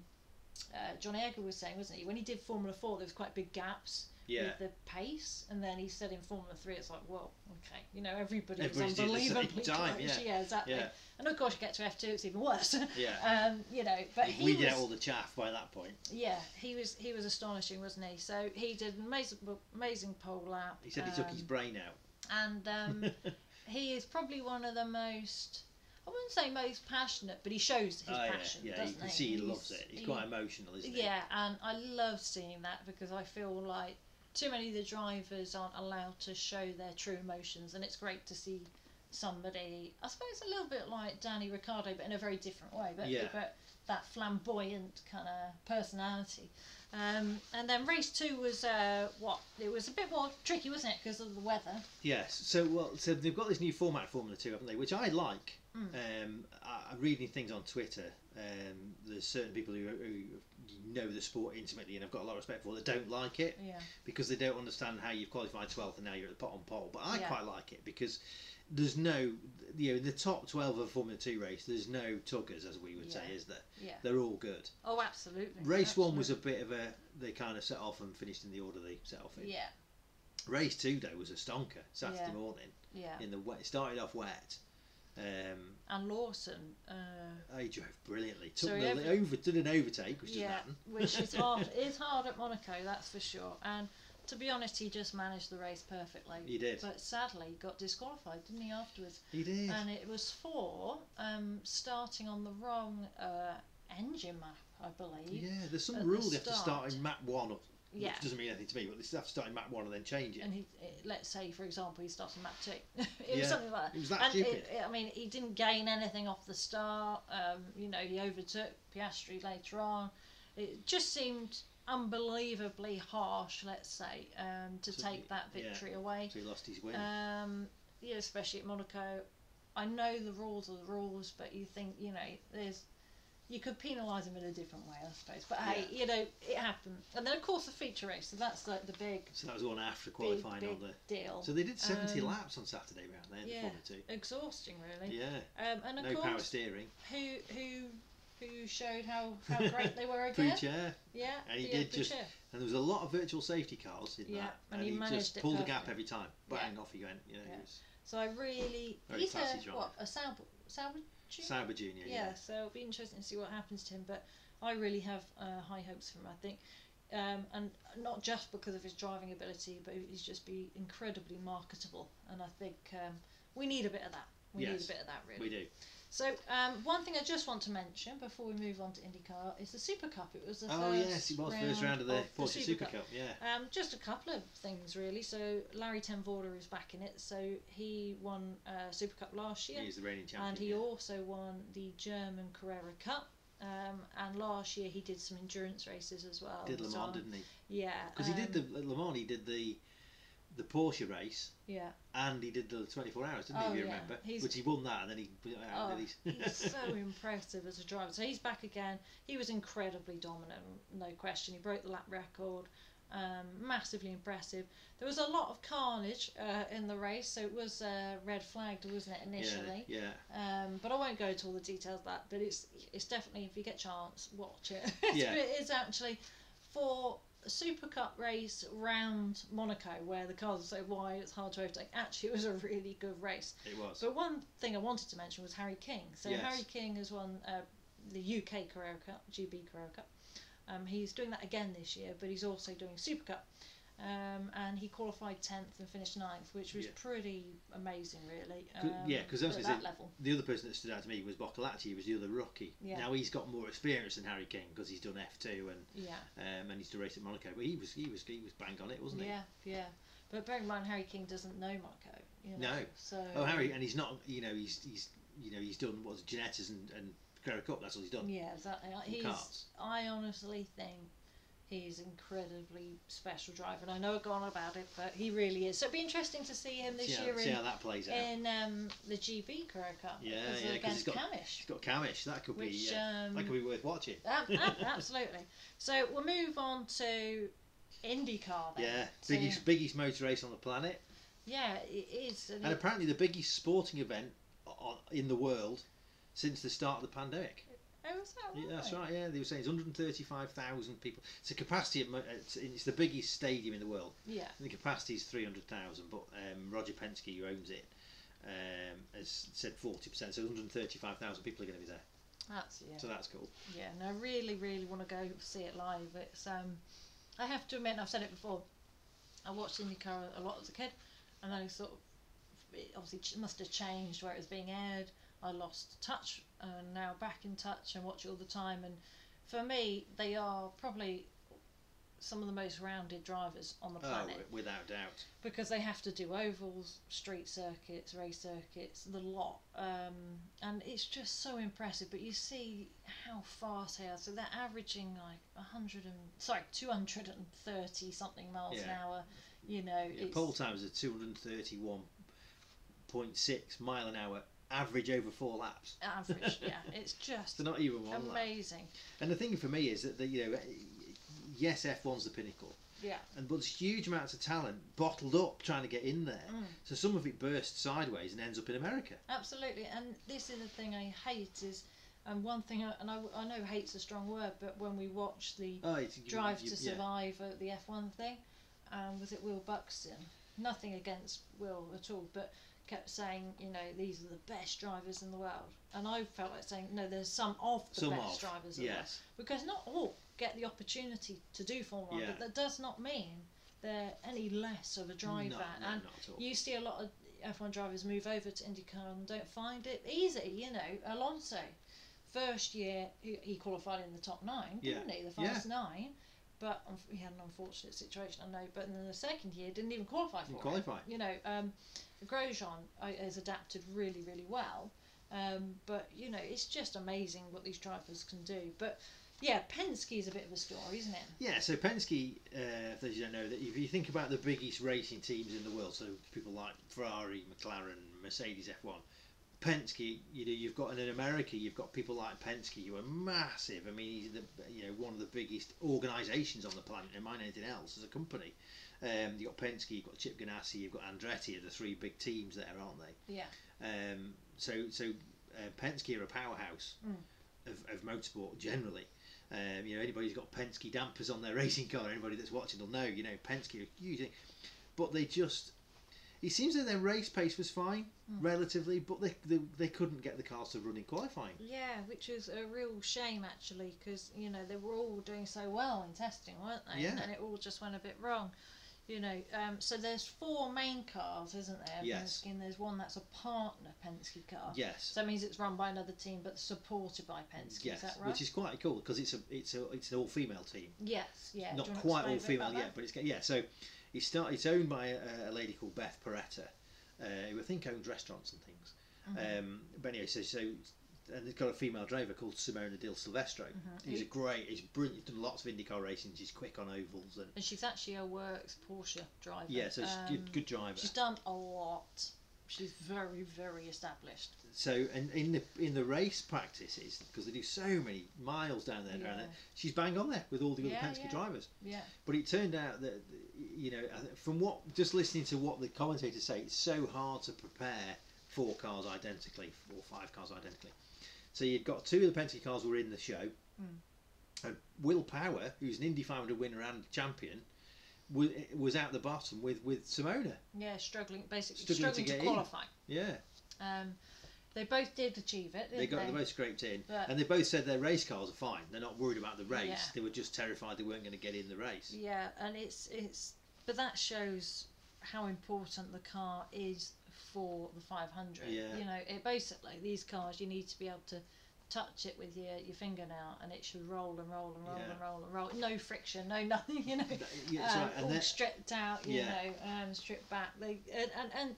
uh, John Edgar was saying, wasn't he, when he did Formula Four, there was quite big gaps Yeah. with the pace, and then he said in Formula Three, it's like, whoa, okay, you know, everybody was Everybody's doing it at the same unbelievably time, close. yeah. exactly. Yeah. And of course, you get to F two, it's even worse. Yeah. um, you know, but he was, out all the chaff by that point. yeah, he was he was astonishing, wasn't he? So he did an amazing amazing pole lap. He said he took his um, brain out. and um, he is probably one of the most. I wouldn't say most passionate, but he shows his oh, yeah, passion. yeah, you doesn't can he? see he He's- loves it. He's he- quite emotional, isn't he? Yeah, and I love seeing that because I feel like too many of the drivers aren't allowed to show their true emotions, and it's great to see somebody, I suppose a little bit like Danny Ricciardo, but in a very different way. But, Yeah. but that flamboyant kind of personality. Um, and then race two was uh, what? It was a bit more tricky, wasn't it, because of the weather? Yes. So well, so they've got this new format Formula Two, haven't they? Which I like. Mm. Um, I, I'm reading things on Twitter. Um, there's certain people who, who know the sport intimately and I've got a lot of respect for that don't like it Yeah. because they don't understand how you've qualified 12th and now you're at the bottom pole. But I Yeah. quite like it because there's no, you know, in the top 12 of a Formula 2 race, there's no tuggers, as we would say, is there? Yeah. They're all good. Oh, absolutely. Race one was a bit of a, they kind of set off and finished in the order they set off in. Yeah. Race two, though, was a stonker Saturday Yeah. morning Yeah. in the wet. It started off wet. Um, And Lawson. Uh, he drove brilliantly. Took So the every- over, did an overtake, which yeah, doesn't happen. which is hard. It's hard at Monaco, that's for sure. And to be honest, he just managed the race perfectly. He did. But sadly, he got disqualified, didn't he? Afterwards, He did. and it was for um, starting on the wrong uh, engine map, I believe. Yeah, there's some at the rule they have to start start. in map one, or, Yeah. which doesn't mean anything to me, but they have to start in map one and then change it. And he, eh, let's say, for example, he started map two. it Yeah, was something like that. it was that and stupid. It, I mean, he didn't gain anything off the start. Um, you know, he overtook Piastri later on. It just seemed unbelievably harsh, let's say, um, to So, take that yeah. victory away. so he lost his win. Um, yeah, especially at Monaco. I know the rules are the rules, but you think you know there's you could penalise him in a different way, I suppose. But hey, you know it happened, and then of course the feature race. So that's like the big, so that was one after qualifying big on the. deal. So they did 70 Um, laps on Saturday round there yeah. the Formula 2. Exhausting, really. Yeah, Um, and of no power course, steering. who who who showed how, how great they were again? Pourchaire, Yeah, And he did just- Pourchaire. and there was a lot of virtual safety cars in Yeah, that, and and, he he, managed just pulled the gap every time. Yeah. Bang, off he went. You know, Yeah. So I really Very he's a what a Sauber Sauber Junior? Junior. yeah, Yeah. so it'll be interesting to see what happens to him. But I really have uh, high hopes for him. I think, um, and not just because of his driving ability, but he's just be incredibly marketable. And I think um, we need a bit of that. We need a bit of that, really. We do. So um, one thing I just want to mention before we move on to IndyCar is the Super Cup. It was the Oh first yes, it was first round of the Porsche Super Cup. Yeah. um, just a couple of things really. So Larry ten Voorde is back in it. So he won uh, Super Cup last year, He's the reigning champion. and he yeah. also won the German Carrera Cup. Um, and last year he did some endurance races as well. did Le So, Mans, didn't he? Yeah. Because he did um, the Le Mans. He did the the Porsche race, Yeah. and he did the 24 hours, didn't Oh, he? If you yeah. remember, He's- which he won that, and then he put it out. Oh, and then he's so impressive as a driver. So he's back again. He was incredibly dominant, no question. He broke the lap record. Um, massively impressive. There was a lot of carnage uh, in the race, so it was uh, red flagged, wasn't it, initially? Yeah, Um, but I won't go into all the details of that. But it's it's definitely if you get a chance, watch it. Yeah. It is actually for Super Cup race round Monaco, where the cars are so wide, it's hard to overtake. Actually, it was a really good race. it was. But one thing I wanted to mention was Harry King. So Yes. Harry King has won uh, the UK Carrera Cup, GB Carrera Cup. Um, he's doing that again this year, but he's also doing Super Cup. Um, and he qualified 10th and finished 9th, which was Yeah. pretty amazing, really. Um, yeah, 'cause I was at that level. the other person that stood out to me was Boccolacci. He was the other rookie. Yeah. Now he's got more experience than Harry King because he's done F2 and Yeah, um, and he's to race at Monaco. But he was he was he was bang on it, wasn't he? yeah, yeah. But bear in mind, Harry King doesn't know Monaco. You know, No. So Oh, Harry, and he's not. You know, he's he's you know he's done what's Ginettas and and Carrera Cup. That's all he's done. Yeah, exactly. He's. karts. I honestly think he's incredibly special driver, and I know I've gone on about it, but he really is. So it'd be interesting to see him this see, how, year see in, how that plays out. in um, the GB Carrera Cup. Yeah, yeah, 'cause against he's got- Cammish. He's got Cammish. That could Which be uh, um, that could be worth watching. ab- ab- absolutely. So we'll move on to IndyCar then. Yeah, So, biggest biggest motor race on the planet, yeah, it is. And and it- apparently the biggest sporting event in the world since the start of the pandemic. Oh, is that right? Yeah, that's right. Yeah, they were saying it's 135,000 people. It's a capacity. Mo- it's, it's the biggest stadium in the world. Yeah, And the capacity is 300,000, but um, Roger Penske, who owns it, um, has said 40%, so 135,000 people are going to be there. that's yeah. So that's cool. Yeah, and I really, really want to go see it live. It's um, I have to admit, I've said it before. I watched IndyCar a lot as a kid, and then I sort of it obviously must have changed where it was being aired. I lost touch, and now back in touch and watch it all the time. And for me, they are probably some of the most rounded drivers on the Oh, planet wi- without doubt. because they have to do ovals, street circuits, race circuits, the lot, um, and it's just so impressive. But you see how fast they are. So they're averaging like hundred and sorry, two hundred and thirty something miles an hour. You know, Yeah, pole times are two hundred thirty-one point six mile an hour, average over four laps. average. yeah, it's just So not even one lap. amazing. And the thing for me is that the, you know, yes, F one's the pinnacle, Yeah, and but there's huge amounts of talent bottled up trying to get in there. Mm. So some of it bursts sideways and ends up in America. absolutely. And this is the thing I hate is, and one thing, I, and I, I know hate's a strong word, but when we watch the Oh, you- Drive you- to yeah. Survive at the F1 thing. Um, was it Will Buxton? Nothing against Will at all, but kept saying, you know, these are the best drivers in the world. And I felt like saying, no, there's some of the Some best of, drivers in the world. Because not all get the opportunity to do Formula 1, but that does not mean they're any less of a driver. No, no, and not at all. you see a lot of F1 drivers move over to IndyCar and don't find it easy. You know, Alonso, first year he, qualified in the top nine, Yeah. didn't he? The Yeah. nine, but he had an unfortunate situation, I know. But then the second year didn't even qualify for Didn't it. qualify. You know, um, Grosjean uh, has adapted really, really well. Um, but you know, it's just amazing what these drivers can do. But yeah, Penske is a bit of a story, isn't it? Yeah, so Penske, uh, for those who don't know, that if you think about the biggest racing teams in the world, so people like Ferrari, McLaren, Mercedes F1, Penske, you know, you've got and in America, you've got people like Penske who are massive. I mean, he's the you know one of the biggest organisations on the planet, and mind anything else as a company. Um, you've got Penske, you've got Chip Ganassi, you've got Andretti, are the three big teams there, aren't they? Yeah. Um, so so uh, Penske are a powerhouse Mm. of, of motorsport generally. Um, you know, anybody who's got Penske dampers on their racing car, anybody that's watching will know. You know, Penske are huge, but they just. It seems that their race pace was fine, Mm. relatively, but they, they they couldn't get the cars to run in qualifying. Yeah, which is a real shame actually, because you know they were all doing so well in testing, weren't they? Yeah. And it all just went a bit wrong. You know, um, so there's four main cars, isn't there? Yes. Penske, and there's one that's a partner Penske car. Yes. So that means it's run by another team, but supported by Penske. Yes, Is that right? which is quite cool because it's a it's a it's an all female team. yes. Yeah. Not quite all explain a bit female yet, but it's yeah. So it's start it's owned by a, a lady called Beth Paretta, uh, who I think owns restaurants and things. Mhm. Um, but anyway, so so and they've got a female driver called Simona de Silvestro. Mhm. He's a great, he's brilliant. He's done lots of IndyCar racing. She's quick on ovals and And she's actually a works Porsche driver. yeah, so she's Um, good, good driver. She's done a lot. She's very, very established. So and in the in the race practices because they do so many miles down there, down there, she's bang on there with all the Yeah, other Penske yeah. drivers. Yeah. But it turned out that you know from what just listening to what the commentators say, it's so hard to prepare four cars identically or five cars identically. So you've got two of the Penske cars were in the show, Mm. and Will Power, who's an Indy 500 winner and champion, was, was out the bottom with with Simona. Yeah, struggling, basically Struggling to struggling to, in. qualify. Yeah, Um, they both did achieve it. They got they they both scraped in, But- and they both said their race cars are fine. They're not worried about the race. Yeah. They were just terrified they weren't going to get in the race. Yeah, and it's it's, but that shows how important the car is for the 500. Yeah. You know, it basically these cars you need to be able to touch it with your, your fingernail and it should roll and roll and roll Yeah. and roll and roll. No friction, no nothing. You know, yeah, um, right, and all that- stripped out. You Yeah. know, um, stripped back. They and and. and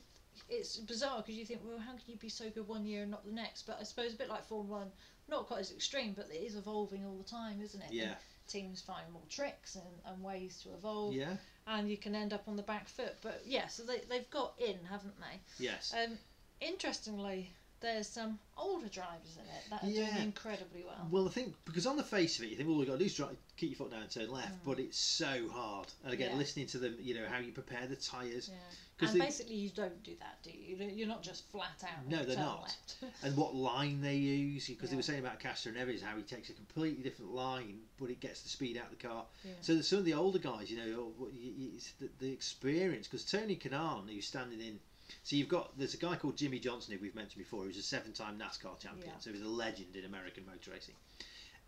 it's bizarre because you think, well, how can you be so good one year and not the next? But I suppose a bit like Formula One, not quite as extreme, but it is evolving all the time, isn't it? And Yeah, teams find more tricks and, and ways to evolve yeah, and you can end up on the back foot but yeah so they, they've got in haven't they yes. um interestingly there's some older drivers in it that are Yeah. doing incredibly well Well, I think because on the face of it, you think, well, we've got to do is try, keep your foot down and turn left, Mm. but it's so hard. And again, Yeah. listening to them, you know, how you prepare the tyres yeah and they- basically you don't do that do you you're not just flat out No, and they're not. left. and what line they use. Because they were saying about Castroneves, how he takes a completely different line, but it gets the speed out of the car. Yeah. So some of the older guys, you know, what you- you- it's the, the experience. Because Tony Kanaan, who's standing in. So you've got there's a guy called Jimmie Johnson who we've mentioned before, who's a seven-time NASCAR champion. Yeah. So he's a legend in American motor racing.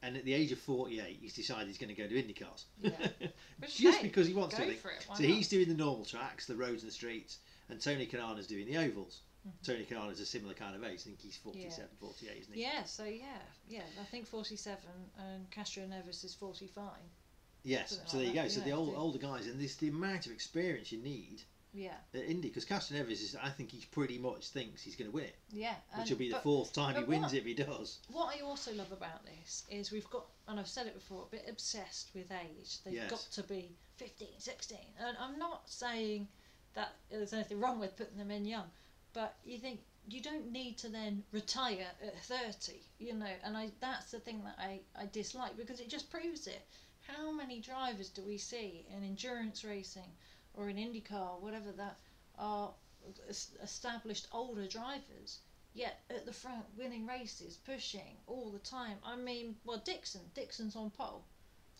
And at the age of 48, he's decided he's going to go to IndyCars. Yeah. Just hey, because he wants to. I think. for So he's doing the normal tracks, the roads and the streets, and Tony Kanaan is doing the ovals. Mhm. Tony Kanaan is a similar kind of age. I think he's 47, 48, isn't he? yeah so yeah yeah I think 47 and Castroneves is 45 Yes, so like there you that, go. So know, the old, older guys, and this the amount of experience you need Yeah, at Indy because Castroneves is, I think he pretty much thinks he's going to win it, yeah. which will be the but fourth time he wins what- it if he does. What I also love about this is we've got, and I've said it before, a bit obsessed with age. They've Yes. got to be 15, 16. And I'm not saying that there's anything wrong with putting them in young, but you think you don't need to then retire at 30, you know, and I that's the thing that I, I dislike because it just proves it. How many drivers do we see in endurance racing or an IndyCar, whatever that, are established older drivers yet at the front winning races, pushing all the time. I mean, well, Dixon, Dixon's on pole.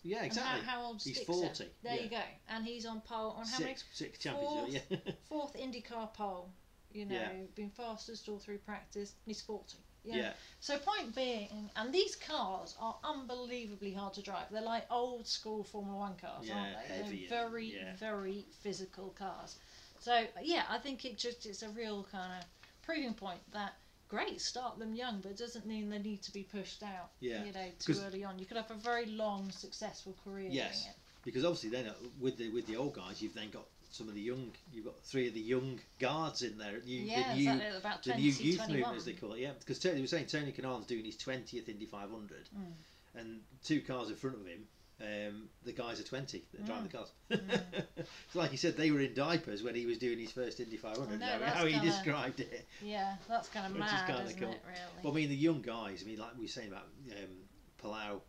Yeah, exactly. how, how old's He's Dixon? 40, There yeah. you go. And he's on pole on how many? Six, six championships. Yeah. Fourth IndyCar pole. You know, Yeah. been fastest all through practice. and He's 40. Yeah. So point being, and these cars are unbelievably hard to drive. They're like old school Formula One cars, Yeah, aren't they? heavy They're very, yeah. very physical cars. So yeah, I think it just it's a real kind of proving point that great start them young, but it doesn't mean they need to be pushed out. Yeah, You know, too early on. You could have a very long, successful career Yes. Because obviously then uh, with the with the old guys, you've then got some of the young. You've got three of the young guards in there. You, Yeah, the new, exactly. About the new youth 21. movement, as they call it. Yeah, because Tony were saying Tony Kanaan's doing his twentieth Indy 500, Mm. and two cars in front of him. Um, the guys are 20 that drive Mm. the cars. so like you said, they were in diapers when he was doing his first Indy 500. I know, how- he kinda- described it. Yeah, that's kind of is mad, kinda isn't cool. it? Really. Well, I mean, the young guys. I mean, like we were saying about um, Palou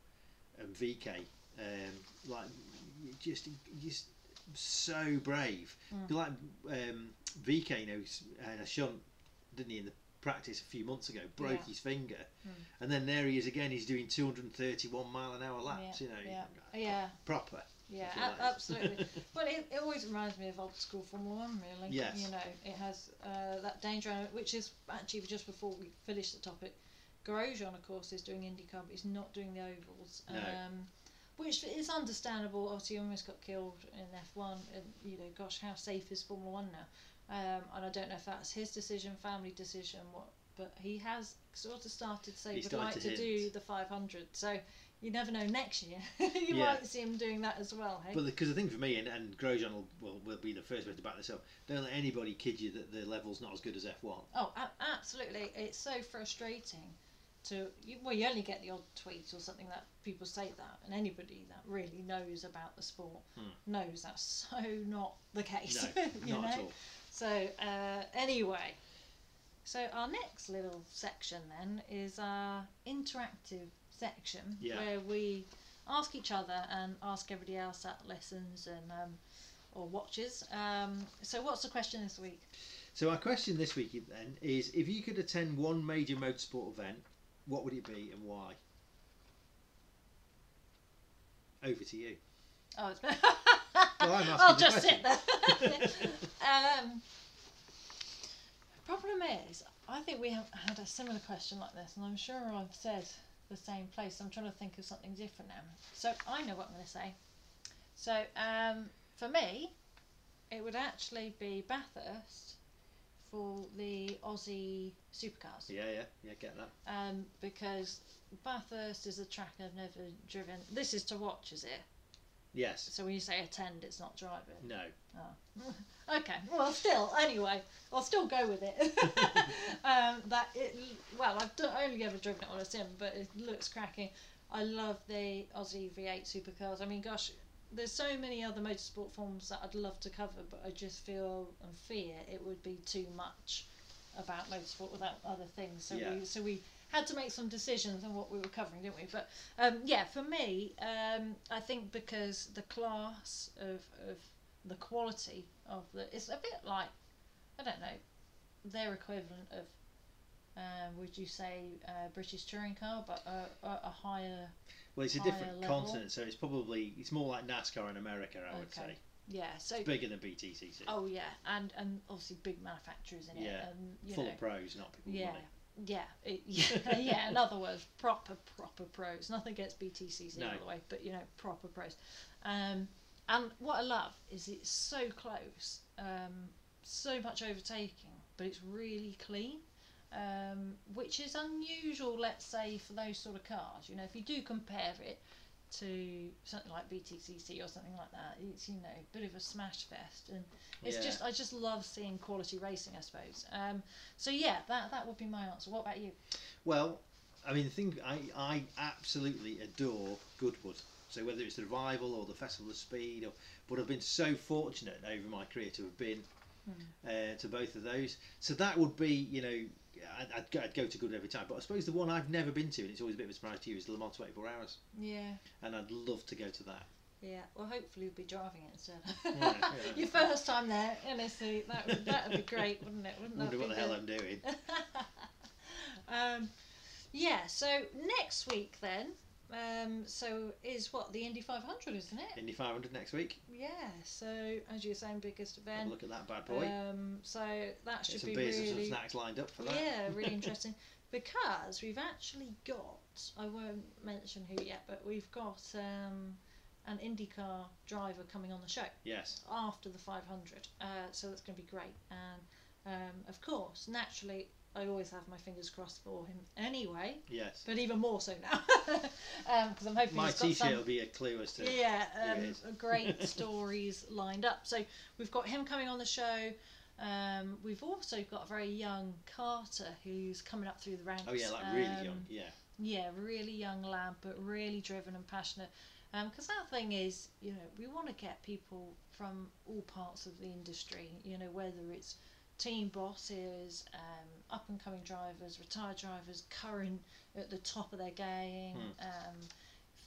and VeeKay, um, like just just so brave. Mm. Like um, VeeKay knows and a shunt, didn't he, in the practice a few months ago, broke Yeah. his finger, Mm. and then there he is again. He's doing 231 mile an hour laps. Yeah, You know, yeah. Yeah, proper. yeah, absolutely. but it, it always reminds me of old school Formula One, really. Yes. You know, it has uh, that danger, which is actually just before we finish the topic. Grosjean, of course, is doing IndyCar, but he's not doing the ovals. No. Um, which is understandable. Obviously, he almost got killed in F1, and you know, gosh, how safe is Formula One now? Um, and I don't know if that's his decision, family decision, what. But he has sort of started to say He would like to do the 500. So you never know. Next year, you Yeah. might see him doing that as well. Hey. But because the thing for me, and, and Grosjean will, will, will be the first one to back this up, don't let anybody kid you that the level's not as good as F1. Oh, absolutely. It's so frustrating to you, well, you only get the odd tweet or something that people say that, and anybody that really knows about the sport Hmm. knows that's so not the case. No, you not know? at all. So uh, anyway, so our next little section then is our interactive section Yeah. where we ask each other and ask everybody else that listens and um, or watches. Um, so what's the question this week? So our question this week then is: If you could attend one major motorsport event, what would it be and why? Over to you. Oh, it's Well, I'm I'll just question. sit there. um, problem is, I think we have had a similar question like this, and I'm sure I've said the same place. I'm trying to think of something different now. So I know what I'm going to say. So um, for me, it would actually be Bathurst for the Aussie supercars Yeah, yeah, yeah. Get that. um, because Bathurst is a track I've never driven. This is to watch, is it? Yes. So when you say attend, it's not driving. No. Oh. okay. Well, still, anyway, I'll still go with it. um, that it. Well, I've only ever driven it on a sim, but it looks cracking. I love the Aussie V8 supercars. I mean, gosh, there's so many other motorsport forms that I'd love to cover, but I just feel and fear it would be too much about motorsport without other things. So Yeah. we so we had to make some decisions on what we were covering, didn't we? But um, yeah, for me, um, I think because the class of, of the quality of the it's a bit like I don't know their equivalent of uh, would you say uh, British touring car, but a, a, a higher Well, it's a different level. continent, so it's probably it's more like NASCAR in America, I would say. yeah. So It's bigger than BTCC. oh yeah, and and obviously big manufacturers in it, Yeah. and you Full know of pros, not people yeah. Yeah, it, yeah, yeah. In other words, proper, proper pros. Nothing against BTCC No. all the way, but you know, proper pros. Um, and what I love is it's so close, um, so much overtaking, but it's really clean, um, which is unusual. Let's say for those sort of cars, you know, if you do compare it to something like BTCC or something like that. It's you know a bit of a smash fest, and it's Yeah. just I just love seeing quality racing. I suppose. Um, so yeah, that that would be my answer. What about you? Well, I mean, the thing I, I absolutely adore Goodwood. So whether it's the revival or the Festival of Speed, or but I've been so fortunate over my career to have been uh, to both of those. So that would be, you know, I'd, I'd, go, I'd go to Goodwood every time. But I suppose the one I've never been to, and it's always a bit of a surprise to you, is Le Mans 24 Hours, Yeah. and I'd love to go to that. Yeah, well, hopefully you'll be driving it instead. Yeah, yeah. Your first time there, honestly, that would that would be great, wouldn't it? Wouldn't Wonder that what be the hell? I'm doing. Um, yeah. So next week then, um, so is what the Indy 500, isn't it? Indy 500 next week. Yeah. So as you're saying, biggest Have a event. look at that bad boy. Um, so that Get should some be beers and some really snacks lined up for that. yeah, really interesting because we've actually got I won't mention who yet, but we've got um, an IndyCar driver coming on the show Yes. after the 500, uh, so that's going to be great. And um, of course, naturally, I always have my fingers crossed for him anyway, Yes. but even more so now because I'm hoping My T-shirt some will be a clue as to. yeah, um, great stories lined up. So we've got him coming on the show. Um, we've also got a very young Carter who's coming up through the ranks. Oh yeah, like really Um, young. Yeah. Yeah, really young lad, but really driven and passionate. Because that thing is, you know, we want to get people from all parts of the industry. You know, whether it's team bosses, um, up and coming drivers, retired drivers, current at the top of their game, Hmm. um,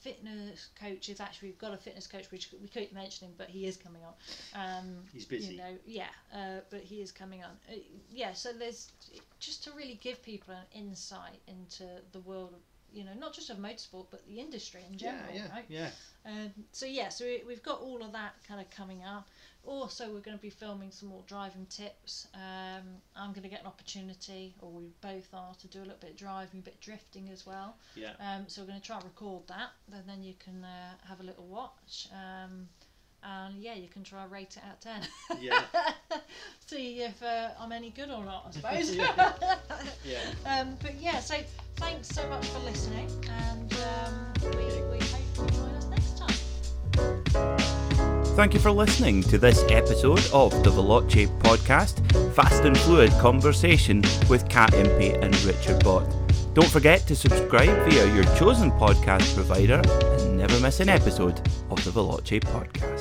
fitness coaches. Actually, we've got a fitness coach which we keep mentioning, but he is coming on. Um, He's busy. You know, yeah, uh, but he is coming on. Uh, yeah, so there's just to really give people an insight into the world of, you know, not just of motorsport, but the industry in general, yeah, yeah, right? yeah. Um, so yeah, so we, we've got all of that kind of coming up. Also, we're going to be filming some more driving tips. Um, I'm going to get an opportunity, or we both are, to do a little bit of driving, a bit of drifting as well. Yeah. Um, so we're going to try and record that, and then you can uh, have a little watch. Um, and yeah, you can try and rate it out of ten. Yeah. See if uh, I'm any good or not, I suppose. Yeah. Yeah. Um, but yeah, so thanks so much for listening, and um, we, we hope you join us next time. Thank you for listening to this episode of the Veloce podcast, Fast and Fluid Conversation with Kat Impey and Richard Bott. Don't forget to subscribe via your chosen podcast provider and never miss an episode of the Veloce podcast.